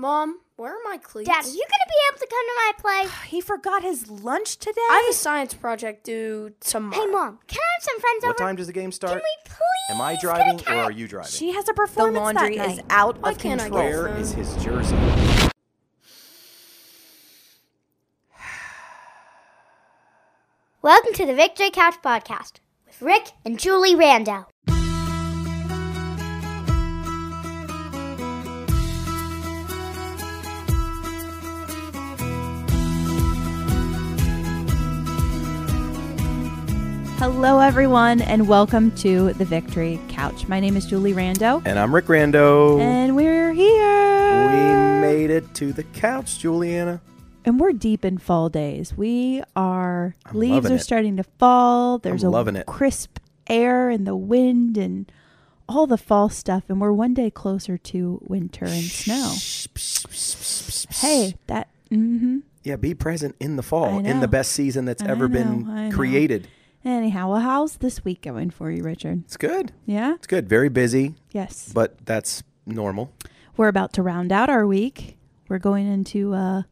Mom, where are my cleats? Dad, are you gonna be able to come to my play? He forgot his lunch today. I have a science project due tomorrow. Hey, Mom, can I have some friends What over? What time does the game start? Can we please? Am I get a driving or are you driving? she has a performance the laundry that is night. Is out Why of can't control. go Where phone? is his jersey? Welcome to the Victory Couch Podcast with Rick and Julie Randall. Hello, everyone, and welcome to the Victory Couch. My name is Julie Rando, And I'm Rick Rando. and we're here. we made it to the couch, Juliana. and we're deep in fall days. We are I'm leaves are it. starting to fall. There's a loving it. crisp air and the wind and all the fall stuff, and we're one day closer to winter and snow. Hey, that. Mm-hmm. Yeah, be present in the fall, in the best season that's I ever know, been created. Anyhow, well, how's this week going for you, Richard? It's good. Yeah. It's good. Very busy, Yes. but that's normal. we're about to round out our week. We're going into, uh,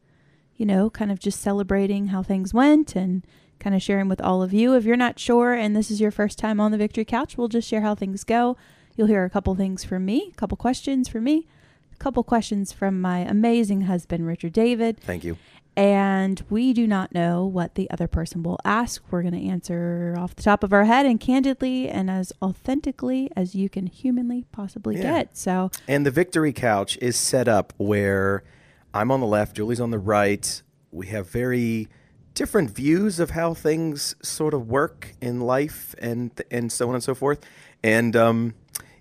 you know, kind of just celebrating how things went and kind of sharing with all of you. If you're not sure and this is your first time on the Victory Couch, we'll just share how things go. You'll hear a couple things from me, a couple questions from me, a couple questions from my amazing husband, Richard David. Thank you. And we do not know what the other person will ask. We're going to answer off the top of our head and candidly and as authentically as you can humanly possibly Yeah. get. So, And the victory couch is set up where I'm on the left, Julie's on the right. We have very different views of how things sort of work in life and and so on and so forth. And um,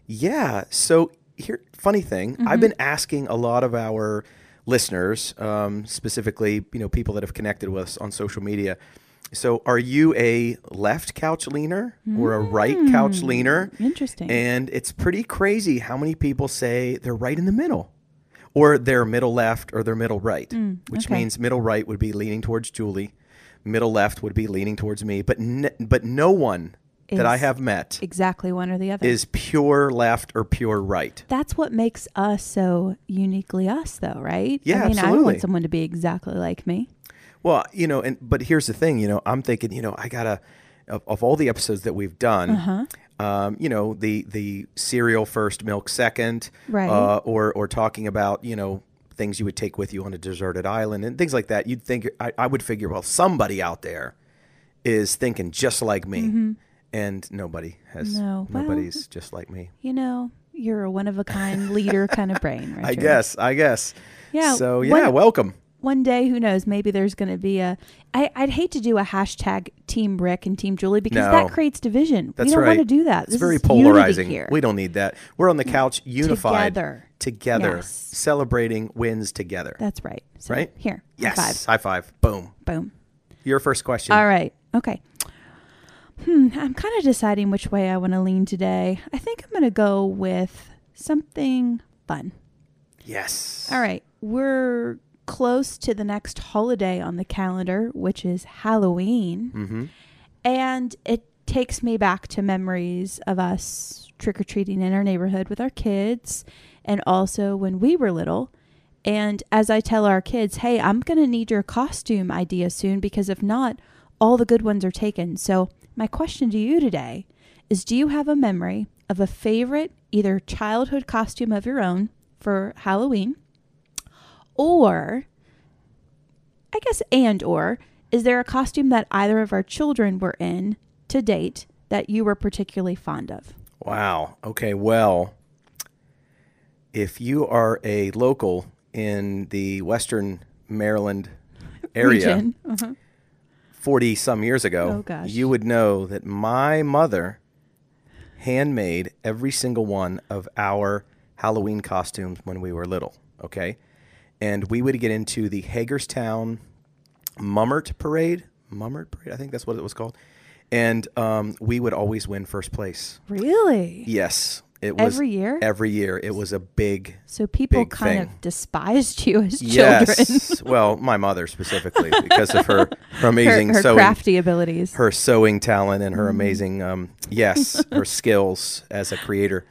yeah, so here funny thing, I've been asking a lot of our listeners, um, specifically, you know, people that have connected with us on social media. So, are you a left couch leaner or a right couch leaner? interesting. And it's pretty crazy how many people say they're right in the middle, or they're middle left, or they're middle right, which okay. means middle right would be leaning towards Julie, middle left would be leaning towards me. But n- but no one that I have met exactly one or the other. is pure left or pure right. That's what makes us so uniquely us, though, right? Yeah, I mean, I don't want someone to be exactly like me. Well, you know, and but here's the thing, you know, I'm thinking, you know, I gotta of, of all the episodes that we've done, Uh-huh. um, you know, the the cereal first, milk second, Right. Uh, or or talking about you know things you would take with you on a deserted island and things like that. You'd think I, I would figure, well, somebody out there is thinking just like me, and nobody has. No, well- nobody's just like me. You know, you're a one of a kind leader kind of brain, right? I guess. I guess. Yeah, So one- yeah, welcome. One day, who knows? Maybe there's going to be a. I, I'd hate to do a hashtag Team Rick and Team Julie because No. that creates division. That's we don't right. want to do that. It's This very polarizing. Here. We don't need that. We're on the mm. couch, unified, Together. together, Yes. celebrating wins together. That's right. So, Right? Here. yes, High five. high five. Boom. Boom. Your first question. All right. Okay. Hmm. I'm kind of deciding which way I want to lean today. I think I'm going to go with something fun. Yes. All right. We're close to the next holiday on the calendar, which is Halloween. Mm-hmm. And it takes me back to memories of us trick or treating in our neighborhood with our kids and also when we were little. And as I tell our kids, hey, I'm going to need your costume idea soon because if not, all the good ones are taken. So, my question to you today is Do you have a memory of a favorite, either childhood costume of your own for Halloween? Or, I guess, and or, is there a costume that either of our children were in to date that you were particularly fond of? Wow. Okay. Well, if you are a local in the Western Maryland area, Uh-huh. 40 some years ago, Oh, you would know that my mother handmade every single one of our Halloween costumes when we were little. Okay. And we would get into the Hagerstown Mummers Parade. Mummers Parade, I think that's what it was called. And um, we would always win first place. Really? Yes. It was Every year? Every year. It was a big So people Big kind thing. of despised you as children. Yes. well, my mother specifically because of her, her amazing her, her sewing crafty abilities. her sewing talent and her Mm-hmm. amazing um yes her skills as a creator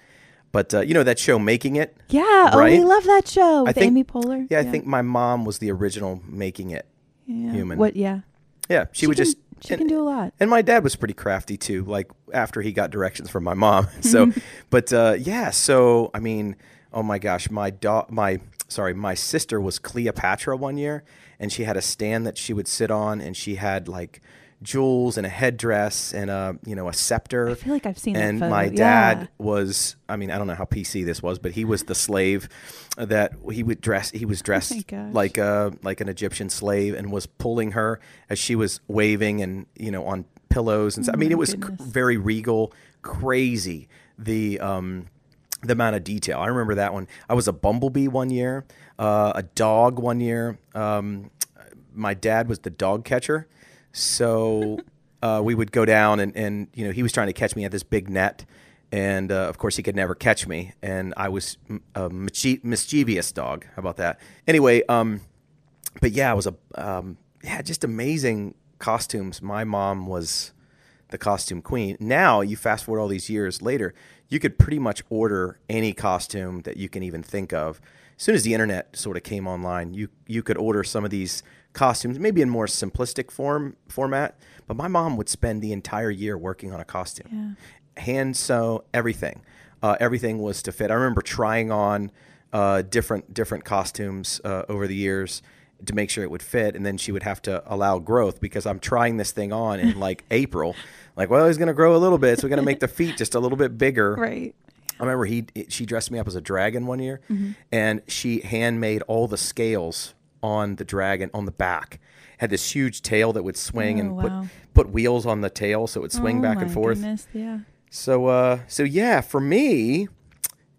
But uh, you know that show, Making It. Yeah. Oh, we love that show with think- Amy Poehler. Yeah, I think my mom was the original Making It. yeah. human. What? Yeah. Yeah, she, would can, just. She and, can do a lot. and my dad was pretty crafty too. Like after he got directions from my mom. So, but uh, yeah. So I mean, oh my gosh, my dog, my sorry, my sister was Cleopatra one year, and she had a stand that she would sit on, and she had like jewels and a headdress and a you know a scepter. I feel like I've seen that and my dad Yeah. was i mean i don't know how pc this was but he was the slave that he would dress he was dressed Oh like a like an egyptian slave and was pulling her as she was waving and you know on pillows and so, i mean Oh it was cr- very regal crazy the um the amount of detail. I remember that one. I was a bumblebee one year uh, a dog one year. Um, my dad was the dog catcher so uh, we would go down and, and you know he was trying to catch me at this big net and uh, of course he could never catch me and i was a mischie- mischievous dog. How about that? Anyway um, but yeah it was a um, just amazing costumes. My mom was the costume queen. Now you fast forward all these years later you could pretty much order any costume that you can even think of. As soon as the internet sort of came online you you could order some of these costumes maybe in more simplistic form format but my mom would spend the entire year working on a costume. Hand sew everything. Uh, everything was to fit. I remember trying on uh, different different costumes uh, over the years to make sure it would fit and then she would have to allow growth because i'm trying this thing on in like april. Like well he's going to grow a little bit so we're going to make the feet just a little bit bigger. Right. I remember he she dressed me up as a dragon one year, Mm-hmm. and she handmade all the scales on the dragon on the back. Had this huge tail that would swing Oh, and wow. put put wheels on the tail so it would swing Oh back and forth. Goodness, yeah. So uh so yeah, for me,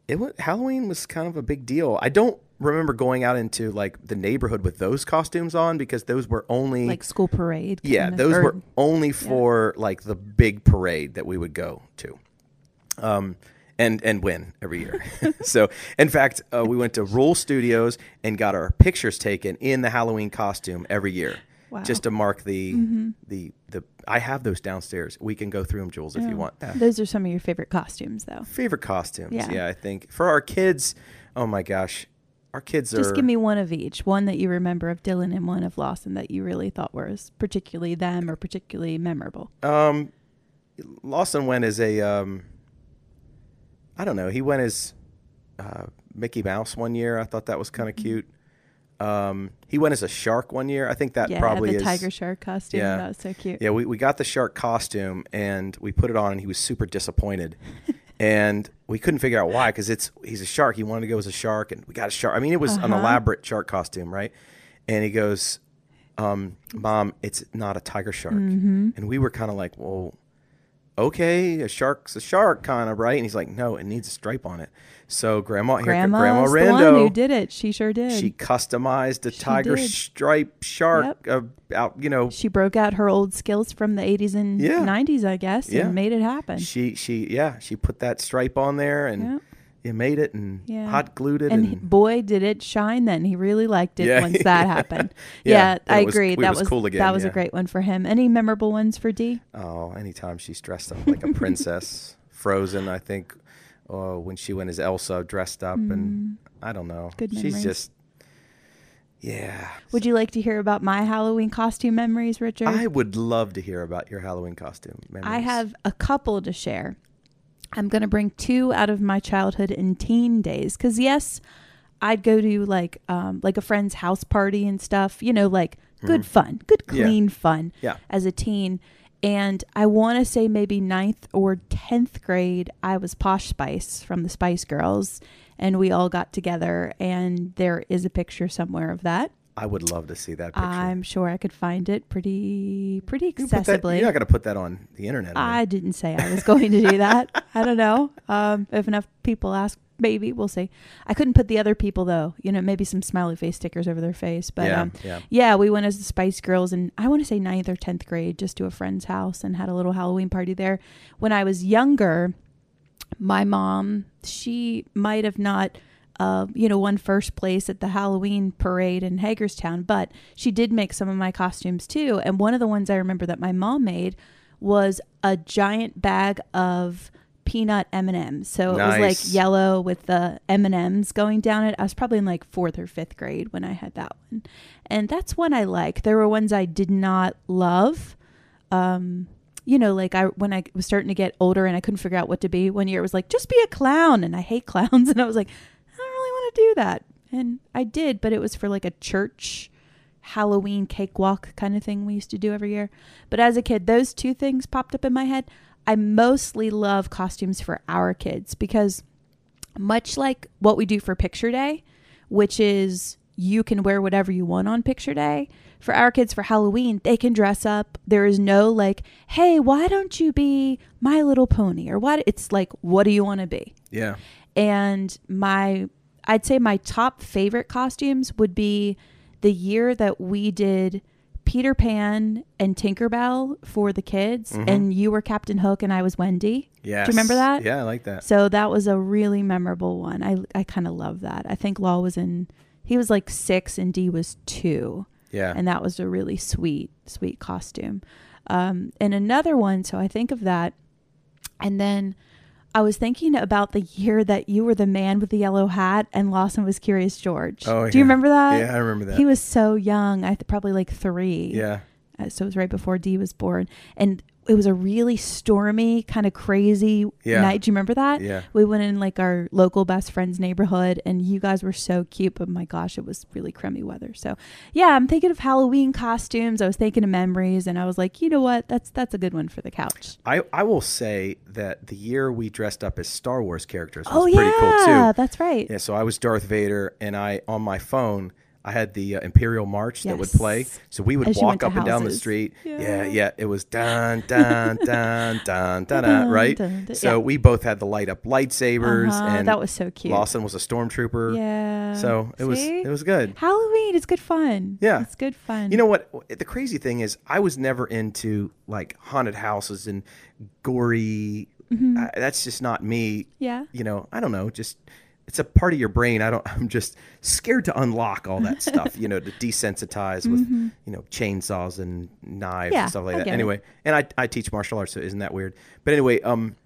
it was Halloween was kind of a big deal. I don't remember going out into like the neighborhood with those costumes on because those were only Like school parade. yeah, those or- were only for like the big parade that we would go to, um, and and win every year. so, in fact, uh, we went to Ruhl Studios and got our pictures taken in the Halloween costume every year, Wow. just to mark the the the. I have those downstairs. We can go through them, Jules, if you want. Yeah. Those are some of your favorite costumes, though. Favorite costumes? Yeah. Yeah. I think for our kids. Oh my gosh, our kids are. Just give me one of each. One that you remember of Dylan and one of Lawson that you really thought was particularly them or particularly memorable. Um, Lawson went as a um, I don't know. He went as uh, Mickey Mouse one year. I thought that was kind of cute. Um, he went as a shark one year. I think that yeah, probably the is tiger shark costume. Yeah. That was so cute. Yeah, we, we got the shark costume and we put it on, and he was super disappointed. and we couldn't figure out why because it's he's a shark. He wanted to go as a shark, and we got a shark. I mean, it was an Uh-huh. elaborate shark costume, right? And he goes, um, "Mom, it's not a tiger shark." Mm-hmm. And we were kind of like, "Well, okay, a shark's a shark, kind of, right?" And he's like, "No, it needs a stripe on it." So Grandma, here, Grandma the Rando, one who did it. She sure did. she customized a tiger did. stripe shark. Uh, out, you know, She broke out her old skills from the 80s and Yeah. 90s, I guess, Yeah. and made it happen. She she yeah she put that stripe on there and Yeah. You made it and Yeah. hot glued it and and, boy, did it shine then. He really liked it Yeah. once that happened. Yeah, Yeah, I was- agree. that was was cool again, That was a great one for him. Any memorable ones for D? oh anytime she's dressed up like a princess Frozen I think oh when she went as Elsa dressed up and I don't know Mm. Good she's memories. just yeah Would you like to hear about my Halloween costume memories, Richard? I would love to hear about your Halloween costume I have a couple to share. I'm going to bring two out of my childhood and teen days cuz yes, I'd go to like um like a friend's house party and stuff, you know, like good fun, good Mm-hmm. Yeah. clean fun Yeah. as a teen. And I want to say maybe ninth or 10th grade, I was Posh Spice from the Spice Girls, and we all got together, and there is a picture somewhere of that. I would love to see that picture I'm sure I could find it pretty pretty You put that- accessibly. you're not going to put that on the internet you? I didn't say I was going to do that. I don't know. Um, if enough people ask, maybe we'll see. I couldn't put the other people though. You know, maybe some smiley face stickers over their face. But yeah um, yeah yeah, we went as the Spice Girls, and I want to say ninth or tenth grade, just to a friend's house and had a little Halloween party there. When I was younger, my mom, she might have not. Uh, you know, won first place at the Halloween parade in Hagerstown, but she did make some of my costumes too. And one of the ones I remember that my mom made was a giant bag of peanut M&Ms. So it was like yellow with the M&Ms going down it. I was probably in like 4th or 5th grade when I had that one. And that's one I like. There were ones I did not love. Um you know, like I when I was starting to get older and I couldn't figure out what to be. One year it was like just be a clown and I hate clowns and I was like I don't really want to do that. And I did, but it was for like a church Halloween cakewalk kind of thing we used to do every year. But as a kid, those two things popped up in my head. I mostly love costumes for our kids because, much like what we do for Picture Day, which is you can wear whatever you want on Picture Day, for our kids for Halloween, they can dress up. There is no like, hey, why don't you be My Little Pony? Or what? It's like, what do you want to be? Yeah. and my i'd say my top favorite costumes would be the year that we did peter pan and tinkerbell for the kids and you were captain hook and i was wendy. Yeah. do you remember that? Yeah, I like that. so that was a really memorable one. I, I kind of love that. I think law was in he was like six and d was two. Yeah. and that was a really sweet sweet costume. Um, and another one so i think of that. And then i was thinking about the year that you were the man with the yellow hat and lawson was curious george. Oh, do you remember that? Yeah, I remember that. he was so young. I th- probably like three. Yeah. Uh, so it was right before d was born. And it was a really stormy kind of crazy Yeah. night. Do you remember that? Yeah. we went in like our local best friend's neighborhood and you guys were so cute but my gosh it was really crummy weather. So yeah i'm thinking of halloween costumes. I was thinking of memories and i was like you know what? That's that's a good one for the couch. I, I will say that the year we dressed up as Star Wars characters was oh pretty yeah cool too. that's right. Yeah, so I was Darth Vader, and I on my phone I had the uh, Imperial March that would play. So we would As walk up and down the street. Yeah. Yeah, yeah. It was dun dun dun dun dun dun. Right. Dun, dun, So yeah. we both had the light up lightsabers, Uh-huh, and that was so cute Lawson was a stormtrooper. yeah So it was it was good. halloween is good fun Yeah. it's good fun You know what? The crazy thing is, I was never into like haunted houses and gory. Mm-hmm. I, that's just not me. yeah You know, I don't know. Just it's a part of your brain. I don't. I'm just scared to unlock all that stuff. You know, to desensitize with you know chainsaws and knives Mm-hmm. Yeah, and stuff like I that. get it. Anyway, and I I teach martial arts, so isn't that weird? But anyway, um,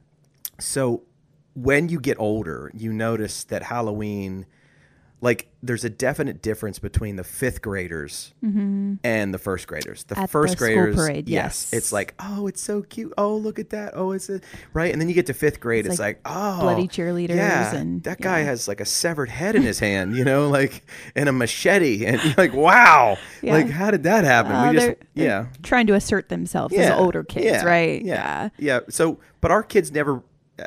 so when you get older, you notice that Halloween, like, there's a definite difference between the fifth graders and the first graders. The Mm-hmm. At first the graders, parade, yes, yes. it's like, oh, it's so cute. Oh, look at that. Oh, it's a, right. And then you get to fifth grade, it's, It's like, like oh, bloody cheerleaders Yeah, and- that guy yeah. has like a severed head in his hand, you know, like and a machete, and you're like, wow, Yeah. like how did that happen? Uh, we just, they're, they're yeah, trying to assert themselves yeah, as older kids yeah, right Yeah, yeah. So, but our kids never,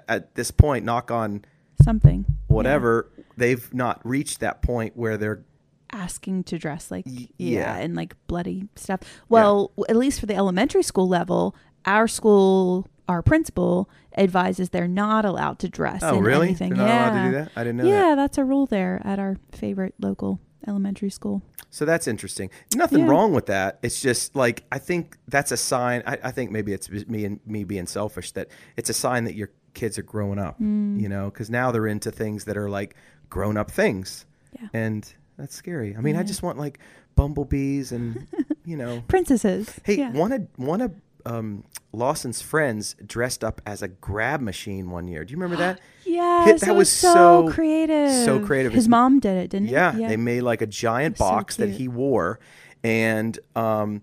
at this point, knock on something whatever, they've not reached that point where they're asking to dress like yeah, yeah. and like bloody stuff. Well, w at least for the elementary school level, our school, our principal advises they're not allowed to dress oh in really? anything. They're not yeah. allowed to do that. I didn't know yeah, that. that's a rule there at our favorite local elementary school. So that's interesting. Nothing Yeah. wrong with that. It's just like I think that's a sign. I, I think maybe it's me and me being selfish that it's a sign that your kids are growing up. Mm. You know, because now they're into things that are like grown up things, Yeah. and that's scary. I mean, I just want like bumblebees and you know. Princesses. Hey, yeah. one of one of um, Lawson's friends dressed up as a grab machine one year. Do you remember that? Yes, that it was so, so- creative. so creative. His His- mom did it, didn't Yeah, he? they made like a giant So box that he wore, and um,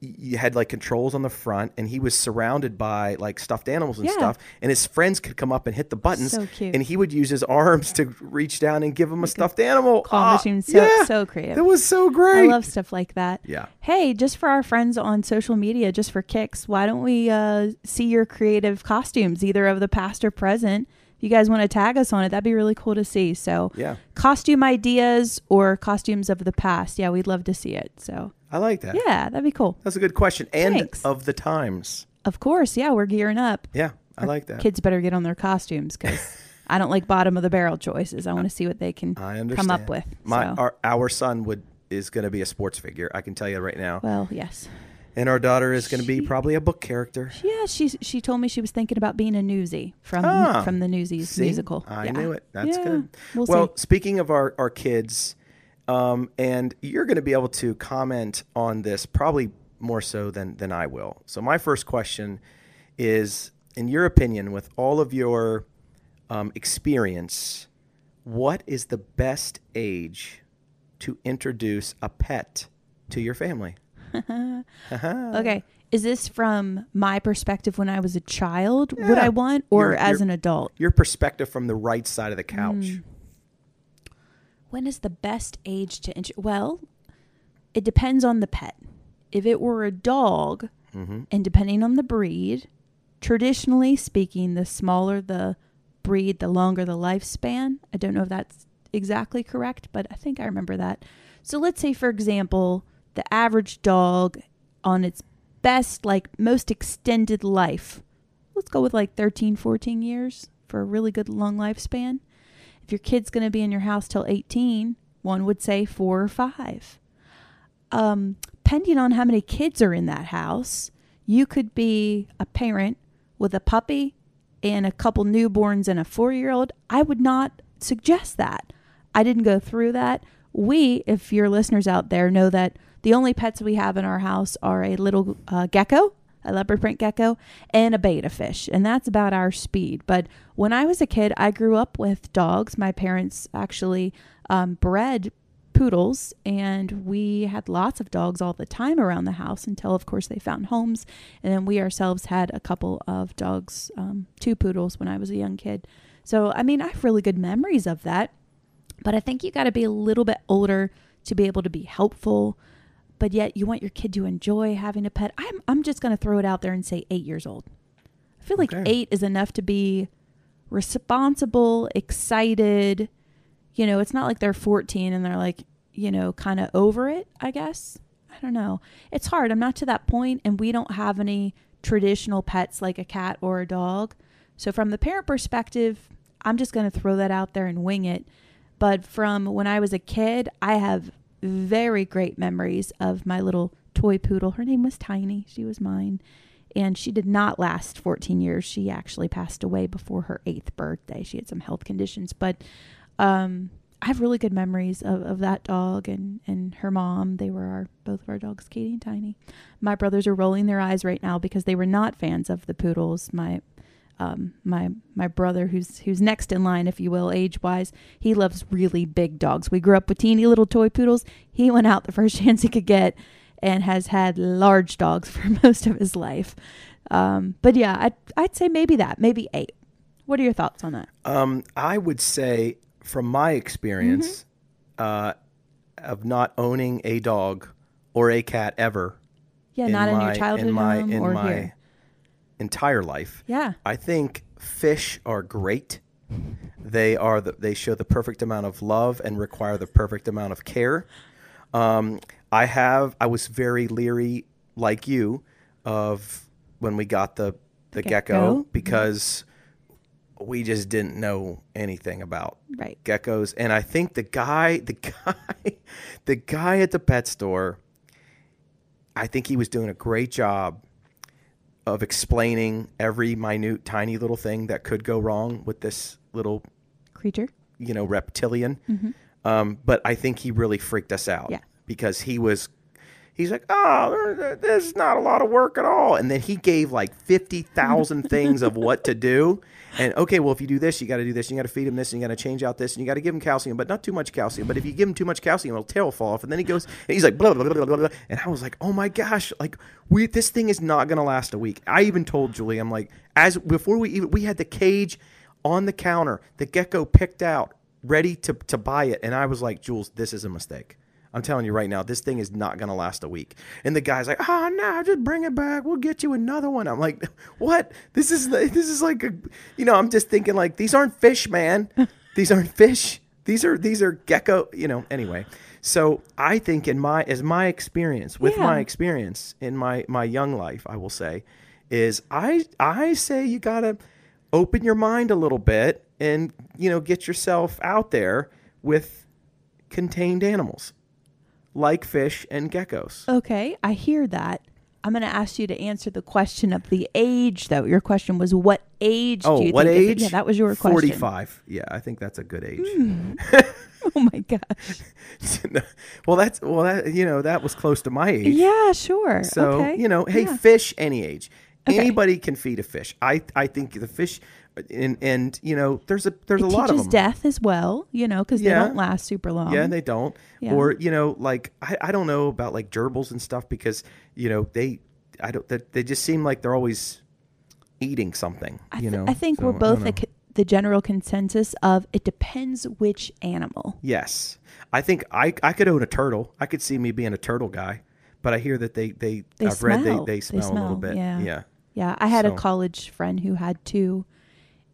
you had like controls on the front, and he was surrounded by like stuffed animals and Yeah. stuff. And his friends could come up and hit the buttons, So cute. and he would use his arms to reach down and give him a stuffed animal. claw Ah, machine. So yeah, so creative. That was so great. I love stuff like that. Yeah. Hey, just for our friends on social media, just for kicks, why don't we uh, see your creative costumes, either of the past or present? You guys want to tag us on it, that'd be really cool to see. So, Yeah, costume ideas or costumes of the past. Yeah, we'd love to see it. So, I like that. yeah, that'd be cool. That's a good question. And Thanks. of the times. Of course. Yeah, we're gearing up. Yeah, I like that. Kids better get on their costumes because I don't like bottom of the barrel choices. I want to see what they can I come up with. My so. our, our son would is going to be a sports figure. I can tell you right now. well, yes. And our daughter is going to be She- probably a book character. Yeah, she she told me she was thinking about being a newsie from Ah, from the Newsies See? musical. I Yeah. knew it. That's Yeah, good. We'll, well, see. speaking of our, our kids, um, and you're going to be able to comment on this probably more so than, than I will. So, my first question is in your opinion, with all of your um, experience, what is the best age to introduce a pet to your family? Okay. Is this from my perspective when I was a child? Would Yeah. I want, or You're- as you're- an adult? Your perspective from the right side of the couch. Mm. When is the best age to int- well, it depends on the pet. If it were a dog, Mm-hmm. and depending on the breed, traditionally speaking, the smaller the breed, the longer the lifespan. I don't know if that's exactly correct, but I think I remember that. So let's say, for example, the average dog on its best, like most extended life, let's go with like 13, 14 years for a really good long lifespan. If your kid's going to be in your house till 18, one would say four or five. Um, depending on how many kids are in that house, you could be a parent with a puppy and a couple newborns and a four year old. I would not suggest that. I didn't go through that. We, if your listeners out there, know that the only pets we have in our house are a little uh, gecko, a leopard print gecko, and a betta fish. And that's about our speed. But when I was a kid, I grew up with dogs. My parents actually um, bred poodles and we had lots of dogs all the time around the house until of course they found homes and then we ourselves had a couple of dogs um, two poodles when i was a young kid so i mean i have really good memories of that but i think you got to be a little bit older to be able to be helpful but yet you want your kid to enjoy having a pet i'm, I'm just going to throw it out there and say eight years old i feel like Okay. eight is enough to be responsible excited you know, it's not like they're 14 and they're like, you know, kind of over it, I guess. I don't know. It's hard. I'm not to that point, and we don't have any traditional pets like a cat or a dog. So, from the parent perspective, I'm just going to throw that out there and wing it. But from when I was a kid, I have very great memories of my little toy poodle. Her name was Tiny. She was mine. And she did not last 14 years. She actually passed away before her eighth birthday. She had some health conditions. But um, I have really good memories of, of that dog and, and her mom. They were our both of our dogs, Katie and Tiny. My brothers are rolling their eyes right now because they were not fans of the poodles. My um, my my brother, who's who's next in line, if you will, age wise, he loves really big dogs. We grew up with teeny little toy poodles. He went out the first chance he could get, and has had large dogs for most of his life. Um, but yeah, I'd I'd say maybe that, maybe eight. What are your thoughts on that? Um, I would say, from my experience Mm-hmm. uh, of not owning a dog or a cat ever, Yeah, not in your my- childhood in my home in or my here. Entire life. Yeah. I think fish are great. They are the, they show the perfect amount of love and require the perfect amount of care. Um, I have I was very leery, like you, of when we got the the, gecko. gecko because we just didn't know anything about Right. geckos and i think the guy the guy the guy at the pet store i think he was doing a great job of explaining every minute tiny little thing that could go wrong with this little Creature. you know reptilian um, but i think he really freaked us out Mm-hmm. Yeah. because he was he's like oh there- there- this not a lot of work at all. And then he gave like 50000 things of what to do. And okay well if you do this you got to do this. You got to feed him this and you got to change out this and you got to give him calcium but not too much calcium. But if you give him too much calcium it'll tail fall off. And then he goes and he's like blah blah blah blah blah and i was like oh my gosh like we this thing is not going to last a week. I even told julie i'm like as before we even we had the cage on the counter the gecko picked out ready to, to buy it. And I was like, Jules, this is a mistake. I'm telling you right now, this thing is not going to last a week. And the guy's like, ah, oh, no, just bring it back. We'll get you another one. I'm like, what? This is, this is like, a, you know, I'm just thinking like, these aren't fish, man. These aren't fish. These are, these are gecko, you know, anyway. So I think in my, as my experience with Yeah. my experience in my, my young life, I will say is I, I say you got to, open your mind a little bit and you know get yourself out there with contained animals like fish and geckos Okay, I hear that. I'm going to ask you to answer the question of the age, though. Your question was, what age oh do you what think? age yeah, that was your question. 45 yeah i think that's a good age hmm. Oh my gosh. well that's well that you know that was close to my age Yeah, sure. so okay. you know hey Yeah. fish any age Okay. Anybody can feed a fish. I I think the fish, and and you know, there's a there's it a lot of them. death as well, you know, because Yeah. they don't last super long. Yeah, and they don't. Yeah. Or you know, like I, I don't know about like gerbils and stuff because you know they I don't they, they just seem like they're always eating something. I, you th- know, I think So, we're both don't the, know. c- the general consensus of it depends which animal. yes. I think I I could own a turtle. I could see me being a turtle guy, but I hear that they they, They I've smell. read they they smell, a little bit. Yeah. yeah. Yeah, I had So- a college friend who had two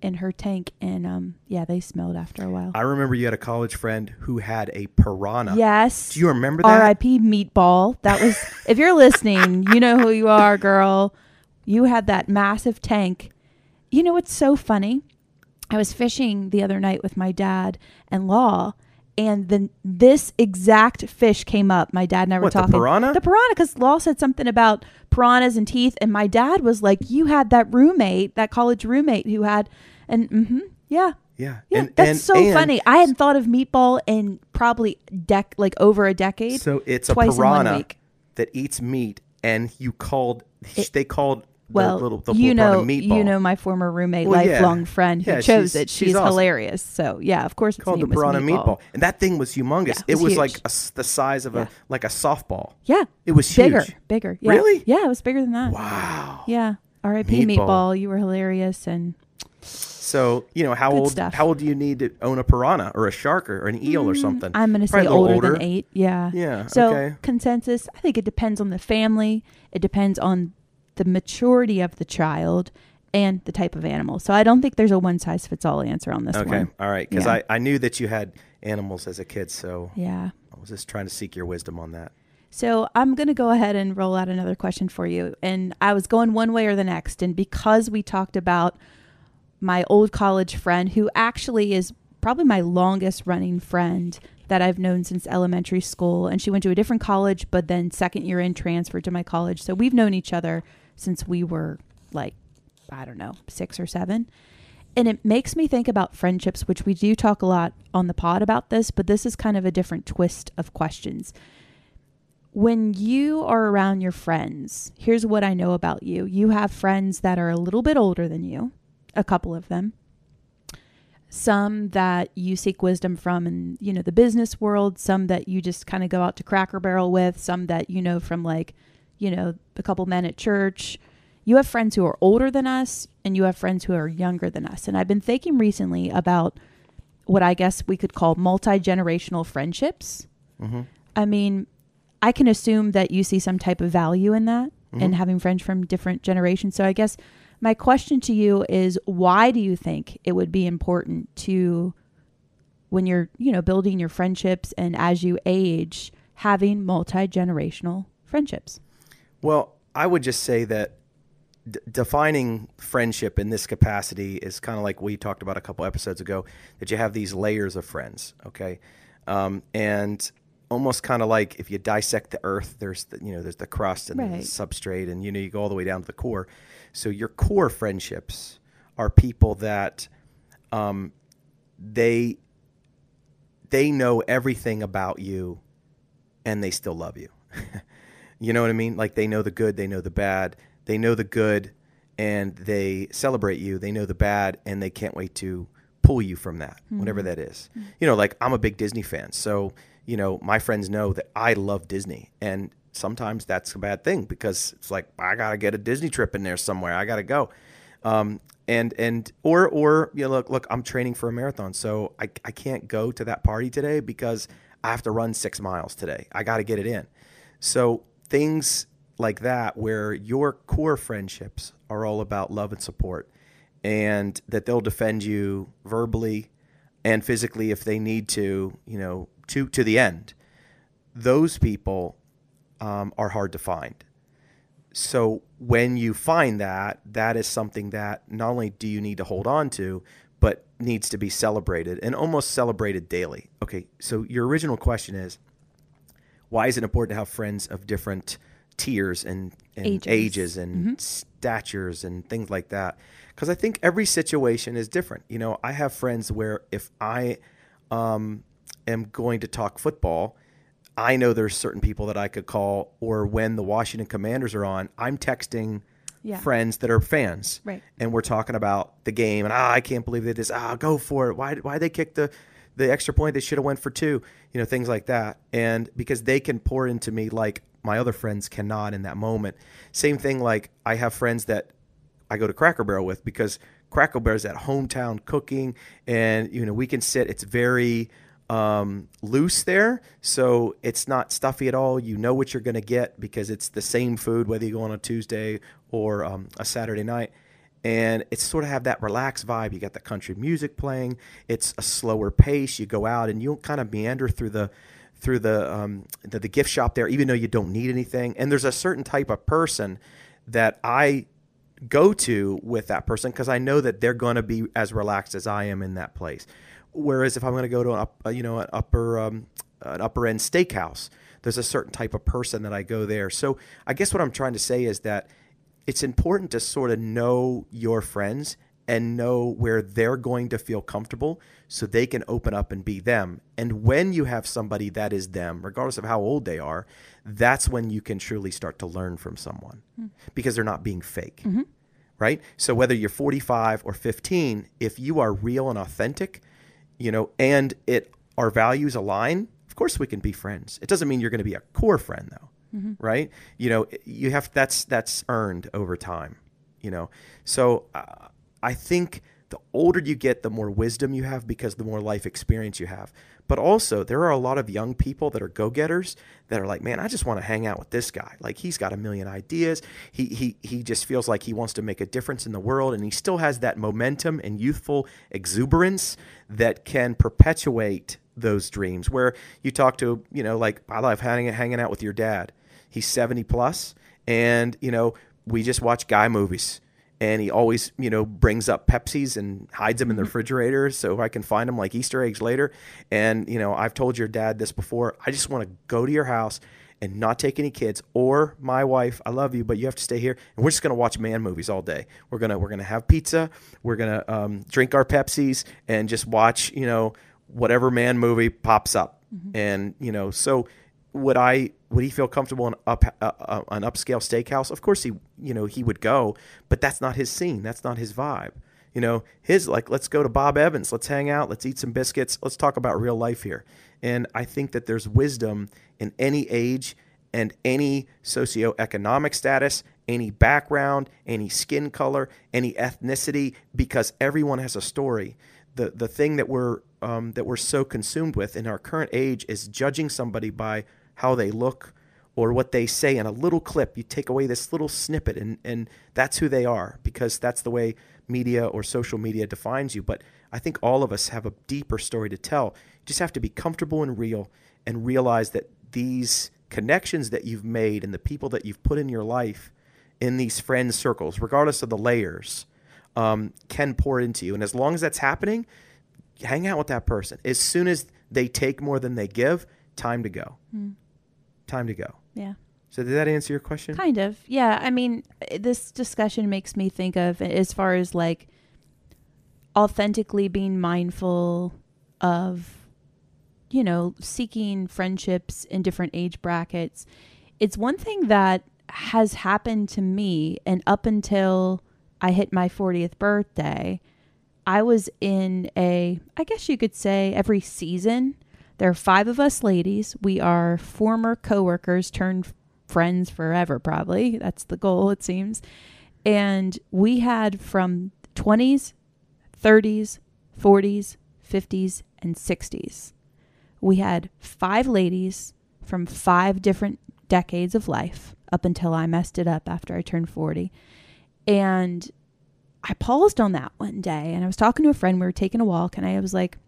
in her tank, and um, yeah, they smelled after a while. I remember you had a college friend who had a piranha. yes. Do you remember that? R.I.P. Meatball. That was. if you're listening, you know who you are, girl. You had that massive tank. You know what's so funny? I was fishing the other night with my dad and Law, and then this exact fish came up. My dad and I were What, the piranha? The piranha, because Law said something about piranhas and teeth, and my dad was like, "You had that roommate, that college roommate who had," and mm-hmm, yeah, Yeah. yeah, And- that's and- so and funny. I hadn't thought of meatball in probably dec like over a decade. So it's a twice in one piranha week. that eats meat, and you called. they called well, the little the you know, piranha meatball. you know my former roommate, Well, yeah. lifelong friend who Yeah, chose she's- it. she's She's, awesome. hilarious. So yeah, of course, its called the piranha meatball. and that thing was humongous. It it was was huge. like a s the size of a like a softball. Yeah, It was bigger, huge. bigger. Yeah. Really? Yeah, it was bigger than that. Wow. Yeah. R.I.P. Meatball. Meatball. You were hilarious, and So you know how Good old stuff. how old do you need to own a piranha or a shark or an eel or something? Mm, I'm going to say Probably a little older, older. than eight. Yeah. Yeah, So okay. consensus. I think it depends on the family. It depends on the maturity of the child and the type of animal. So I don't think there's a one size fits all answer on this Okay, one. all right. Because Yeah. I, I knew that you had animals as a kid, so Yeah. I was just trying to seek your wisdom on that. So I'm going to go ahead and roll out another question for you. And I was going one way or the next. And because we talked about my old college friend, who actually is probably my longest running friend that I've known since elementary school, and she went to a different college, but then second year in transferred to my college. So we've known each other since we were like, I don't know, six or seven. And it makes me think about friendships, which we do talk a lot on the pod about this, but this is kind of a different twist of questions when you are around your friends, here's what I know about you. You have friends that are a little bit older than you, a couple of them. Some that you seek wisdom from in, you know, the business world, some that you just kind of go out to Cracker Barrel with, some that you know from like, you know, a couple men at church. You have friends who are older than us and you have friends who are younger than us. And I've been thinking recently about what I guess we could call multi-generational friendships. Mm-hmm. I mean, I can assume that you see some type of value in that and having friends from different generations. So I guess my question to you is why do you think it would be important to when you're, you know, building your friendships and as you age, having multi-generational friendships? Well, I would just say that d- defining friendship in this capacity is kind of like we talked about a couple episodes ago that you have these layers of friends, okay? Um, and almost kind of like if you dissect the earth, there's the, you know there's the crust and Right. the substrate, and you know you go all the way down to the core. So your core friendships are people that um, they they know everything about you, and they still love you. You know what I mean? Like they know the good, they know the bad. They know the good and they celebrate you. They know the bad and they can't wait to pull you from that, whatever that is. You know, like I'm a big Disney fan. So, you know, my friends know that I love Disney. And sometimes that's a bad thing because it's like, I got to get a Disney trip in there somewhere. I got to go. Um, and, and, or, or, you know, look, look, I'm training for a marathon. So I, I can't go to that party today because I have to run six miles today. I got to get it in. So things like that, where your core friendships are all about love and support, and that they'll defend you verbally and physically if they need to, you know, to to the end. Those people um, are hard to find. So when you find that, that is something that not only do you need to hold on to, but needs to be celebrated and almost celebrated daily. Okay, so your original question is why is it important to have friends of different tiers and, and ages. Ages. and statures and things like that? Because I think every situation is different. You know, I have friends where if I um, am going to talk football, I know there's certain people that I could call, or when the Washington Commanders are on, I'm texting Yeah. friends that are fans. Right. And we're talking about the game and ah, I can't believe they did this. Ah, go for it. Why why they kick the the extra point? They should have went for two. You know, things like that. And because they can pour into me like my other friends cannot in that moment. Same thing like I have friends that I go to Cracker Barrel with because Cracker Barrel is that hometown cooking, and you know we can sit. It's very um, loose there, so it's not stuffy at all. You know what you're going to get because it's the same food whether you go on a Tuesday or um, a Saturday night. And it's sort of have that relaxed vibe. You got the country music playing. It's a slower pace. You go out and you kind of meander through the through the, um, the the gift shop there, even though you don't need anything. And there's a certain type of person that I go to with that person because I know that they're going to be as relaxed as I am in that place. Whereas if I'm going to go to an up, uh, you know, an upper um, an upper end steakhouse, there's a certain type of person that I go there. So I guess what I'm trying to say is that it's important to sort of know your friends and know where they're going to feel comfortable so they can open up and be them. And when you have somebody that is them, regardless of how old they are, that's when you can truly start to learn from someone because they're not being fake. Right? So whether you're 45 or 15, if you are real and authentic, you know, and it our values align, of course we can be friends. It doesn't mean you're going to be a core friend though. Right? You know, you have that's that's earned over time, you know. So uh, I think the older you get, the more wisdom you have because the more life experience you have. But also, there are a lot of young people that are go getters that are like, man, I just want to hang out with this guy. Like he's got a million ideas. He he he just feels like he wants to make a difference in the world, and he still has that momentum and youthful exuberance that can perpetuate those dreams. Where you talk to, you know, like I love hanging hanging out with your dad. He's seventy plus, and you know, we just watch guy movies and he always you know brings up pepsis and hides them in the refrigerator so i can find them like easter eggs later. And you know i've told your dad this before i just want to go to your house and not take any kids or my wife i love you but you have to stay here and we're just going to watch man movies all day. We're going to we're going to have pizza we're going to um, drink our pepsis and just watch you know whatever man movie pops up. And you know so would I would he feel comfortable in up uh, uh, an upscale steakhouse? Of course he you know he would go, but that's not his scene. That's not his vibe. You know, his like let's go to Bob Evans, let's hang out, let's eat some biscuits, let's talk about real life here. And I think that there's wisdom in any age and any socioeconomic status, any background, any skin color, any ethnicity, because everyone has a story. The the thing that we're um, that we're so consumed with in our current age is judging somebody by how they look or what they say in a little clip. You take away this little snippet, and, and that's who they are because that's the way media or social media defines you. But I think all of us have a deeper story to tell. You just have to be comfortable and real and realize that these connections that you've made and the people that you've put in your life in these friend circles, regardless of the layers, um, can pour into you. And as long as that's happening, hang out with that person. As soon as they take more than they give, time to go. Time to go. Yeah. So did that answer your question? Kind of. Yeah. I mean, this discussion makes me think of as far as like authentically being mindful of, you know, seeking friendships in different age brackets. It's one thing that has happened to me, and up until I hit my 40th birthday, I was in a, I guess you could say, every season. There are five of us ladies. We are former coworkers turned friends forever, probably. That's the goal, it seems. And we had from 20s, 30s, 40s, 50s, and 60s. We had five ladies from five different decades of life up until I messed it up after I turned 40. And I paused on that one day and I was talking to a friend. We were taking a walk and I was like,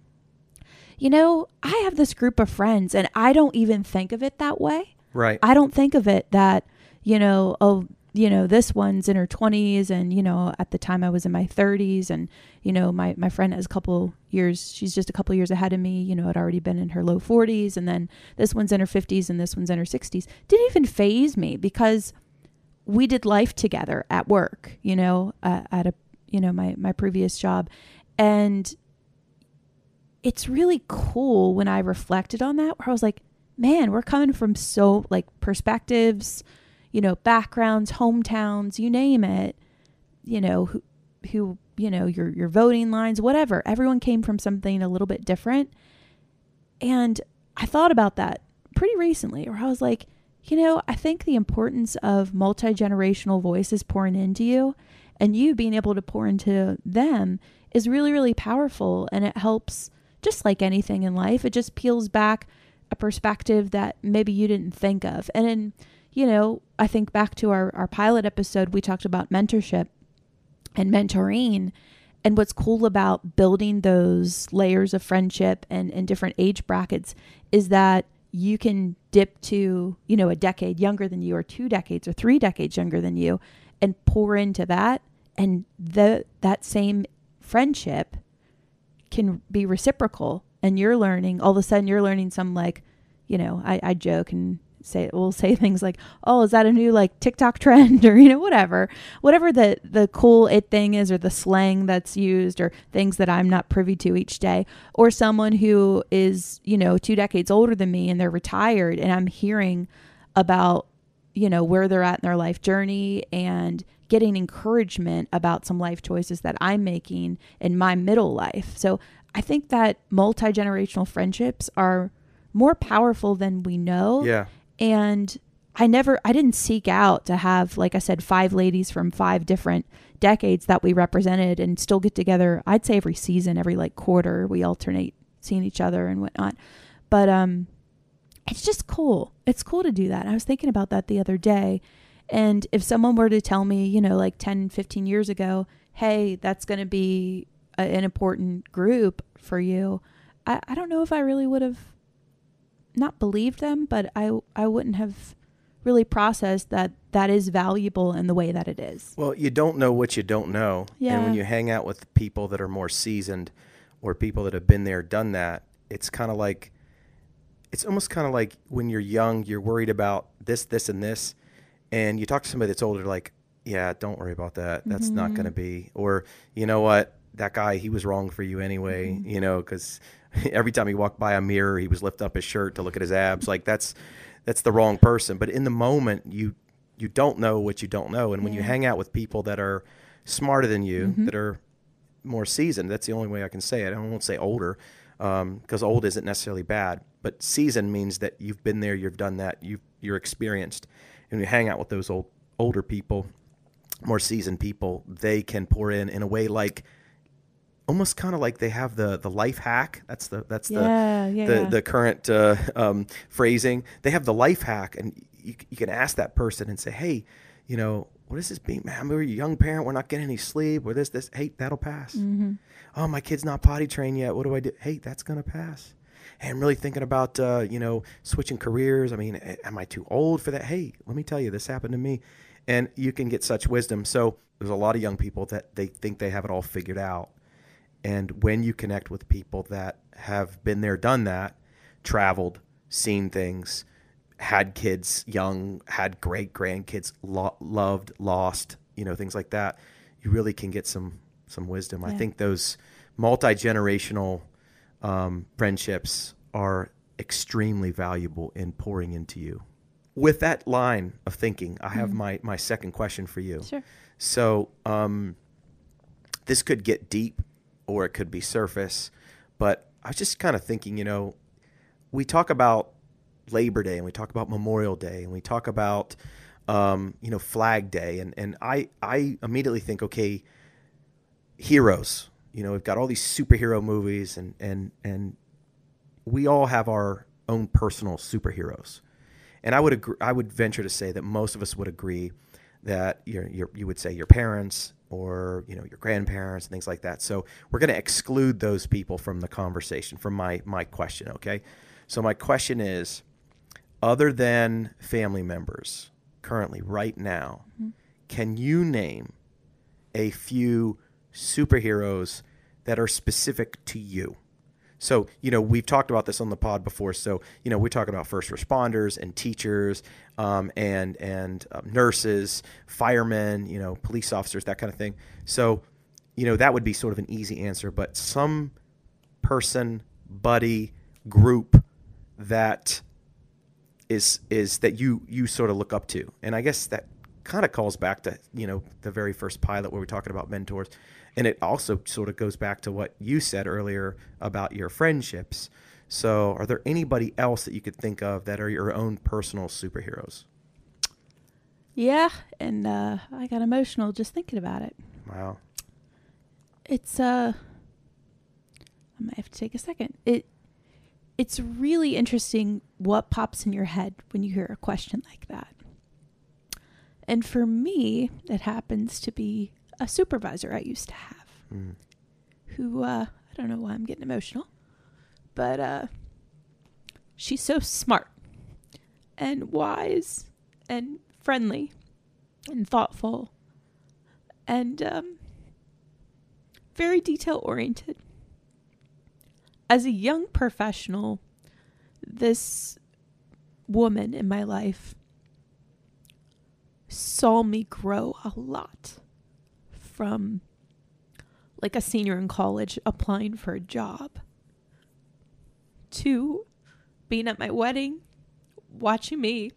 you know, I have this group of friends and I don't even think of it that way. Right. I don't think of it that, you know, oh, you know, this one's in her 20s and, you know, at the time I was in my 30s and, you know, my, my friend has a couple years, she's just a couple years ahead of me, you know, had already been in her low 40s and then this one's in her 50s and this one's in her 60s. Didn't even faze me because we did life together at work, you know, uh, at a, you know, my, my previous job. And it's really cool when I reflected on that, where I was like, man, we're coming from so like perspectives, you know, backgrounds, hometowns, you name it, you know, who, who, you know, your, your voting lines, whatever. Everyone came from something a little bit different. And I thought about that pretty recently where I was like, you know, I think the importance of multi generational voices pouring into you and you being able to pour into them is really, really powerful. And it helps, just like anything in life, it just peels back a perspective that maybe you didn't think of. And in, you know, I think back to our, our pilot episode, we talked about mentorship and mentoring. And what's cool about building those layers of friendship and, and different age brackets is that you can dip to, you know, a decade younger than you or two decades or three decades younger than you and pour into that. And the that same friendship can be reciprocal and you're learning all of a sudden you're learning some like you know i, I joke and say we'll say things like oh is that a new like tiktok trend? or you know whatever. Whatever the the cool it thing is or the slang that's used or things that i'm not privy to each day. Or someone who is you know two decades older than me and they're retired and i'm hearing about you know where they're at in their life journey and getting encouragement about some life choices that i'm making in my middle life so I think that multi generational friendships are more powerful than we know. Yeah. And I never, I didn't seek out to have, like I said, five ladies from five different decades that we represented and still get together. I'd say every season, every like quarter, we alternate seeing each other and whatnot. But um, it's just cool. It's cool to do that. I was thinking about that the other day. And if someone were to tell me, you know, like 10, 15 years ago, hey, that's going to be a, an important group for you, I, I don't know if I really would have not believed them, but I I wouldn't have really processed that that is valuable in the way that it is. Well, you don't know what you don't know. And when you hang out with people that are more seasoned or people that have been there, done that, it's kind of like, it's almost kind of like when you're young, you're worried about this, this, and this. And you talk to somebody that's older, like, yeah, don't worry about that. That's not going to mm-hmm. be. Or, you know what? That guy, he was wrong for you anyway, mm-hmm. you know, because every time he walked by a mirror, he was lifting up his shirt to look at his abs. Like, that's, that's the wrong person. But in the moment, you, you don't know what you don't know. And when you hang out with people that are smarter than you, mm-hmm. that are more seasoned, that's the only way I can say it. I won't say older because old isn't necessarily bad, but seasoned means that you've been there, you've done that, you you're experienced. And you hang out with those old older people, more seasoned people, they can pour in in a way like almost kind of like they have the the life hack. That's the that's Yeah, the yeah, the, yeah. the current uh, um, phrasing. They have the life hack, and you, you can ask that person and say, "Hey, you know, what is this being? Man, we're a young parent. We're not getting any sleep. Or this, this. Hey, that'll pass. Mm-hmm. Oh, my kid's not potty trained yet. What do I do? Hey, that's gonna pass. Hey, I'm really thinking about uh, you know switching careers. I mean, am I too old for that? Hey, let me tell you, this happened to me, and you can get such wisdom. So there's a lot of young people that they think they have it all figured out, and when you connect with people that have been there, done that, traveled, seen things, had kids young, had great grandkids, lo- loved, lost, you know, things like that, you really can get some some wisdom. I think those multi generational um, friendships are extremely valuable in pouring into you. With that line of thinking, I have my my second question for you. Sure. So um, this could get deep or it could be surface, but I was just kind of thinking, you know, we talk about Labor Day and we talk about Memorial Day and we talk about um, you know Flag Day and and I I immediately think okay heroes you know we've got all these superhero movies and and and we all have our own personal superheroes and I would agree, I would venture to say that most of us would agree that your your you would say your parents or you know your grandparents and things like that. So we're going to exclude those people from the conversation from my my question, okay? So my question is other than family members currently right now, can you name a few superheroes that are specific to you? So, you know, we've talked about this on the pod before. So, you know, we're talking about first responders and teachers um, and and um, nurses, firemen, you know, police officers, that kind of thing. So, you know, that would be sort of an easy answer. But some person, buddy, group that is is that you you sort of look up to, and I guess that kind of calls back to you know the very first pilot where we're talking about mentors, and it also sort of goes back to what you said earlier about your friendships. So, are there anybody else that you could think of that are your own personal superheroes? Yeah, and uh, I got emotional just thinking about it. Wow. It's uh, I might have to take a second. It it's really interesting what pops in your head when you hear a question like that. And for me, it happens to be a supervisor I used to have Mm. who uh, I don't know why I'm getting emotional, but uh, she's so smart and wise and friendly and thoughtful and um, very detail oriented. As a young professional, this woman in my life saw me grow a lot from like a senior in college applying for a job to being at my wedding, watching me